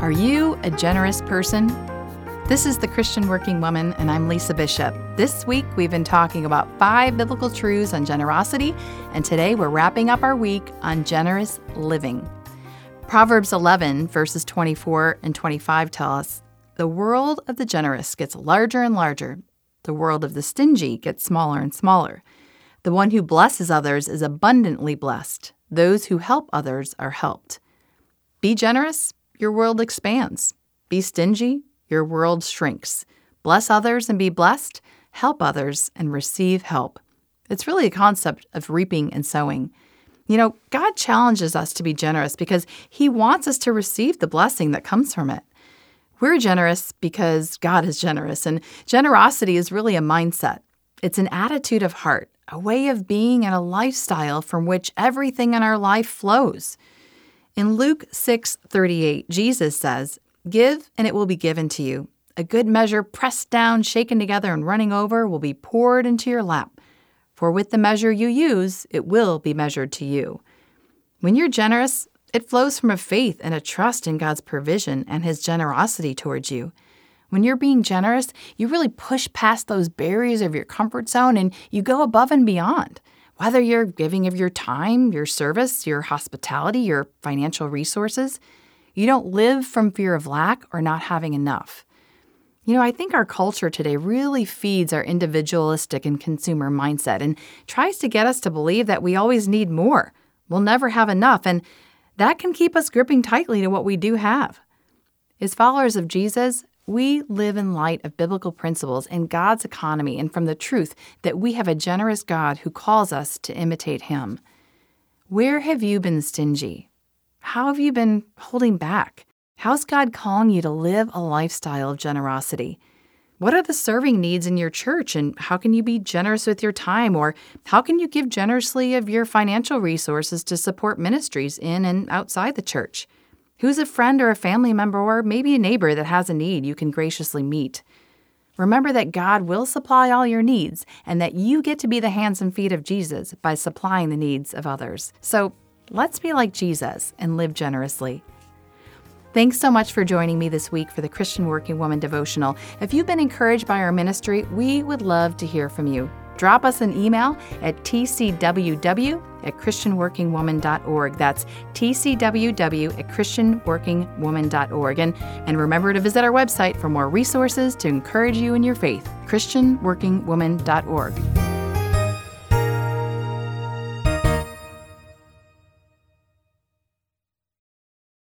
Are you a generous person? This is the Christian Working Woman, and I'm Lisa Bishop. This week, we've been talking about five biblical truths on generosity, and today we're wrapping up our week on generous living. Proverbs 11, verses 24 and 25 tell us The world of the generous gets larger and larger, the world of the stingy gets smaller and smaller. The one who blesses others is abundantly blessed, those who help others are helped. Be generous your world expands. Be stingy, your world shrinks. Bless others and be blessed. Help others and receive help. It's really a concept of reaping and sowing. You know, God challenges us to be generous because He wants us to receive the blessing that comes from it. We're generous because God is generous, and generosity is really a mindset. It's an attitude of heart, a way of being, and a lifestyle from which everything in our life flows. In Luke 6:38, Jesus says, "Give and it will be given to you. A good measure pressed down, shaken together and running over will be poured into your lap. For with the measure you use, it will be measured to you." When you're generous, it flows from a faith and a trust in God's provision and his generosity towards you. When you're being generous, you really push past those barriers of your comfort zone and you go above and beyond. Whether you're giving of your time, your service, your hospitality, your financial resources, you don't live from fear of lack or not having enough. You know, I think our culture today really feeds our individualistic and consumer mindset and tries to get us to believe that we always need more. We'll never have enough, and that can keep us gripping tightly to what we do have. As followers of Jesus, we live in light of biblical principles and God's economy and from the truth that we have a generous God who calls us to imitate Him. Where have you been stingy? How have you been holding back? How's God calling you to live a lifestyle of generosity? What are the serving needs in your church, and how can you be generous with your time? Or how can you give generously of your financial resources to support ministries in and outside the church? Who's a friend or a family member or maybe a neighbor that has a need you can graciously meet? Remember that God will supply all your needs and that you get to be the hands and feet of Jesus by supplying the needs of others. So let's be like Jesus and live generously. Thanks so much for joining me this week for the Christian Working Woman devotional. If you've been encouraged by our ministry, we would love to hear from you drop us an email at tcww at christianworkingwoman.org. That's tcww at christianworkingwoman.org. And, and remember to visit our website for more resources to encourage you in your faith, christianworkingwoman.org.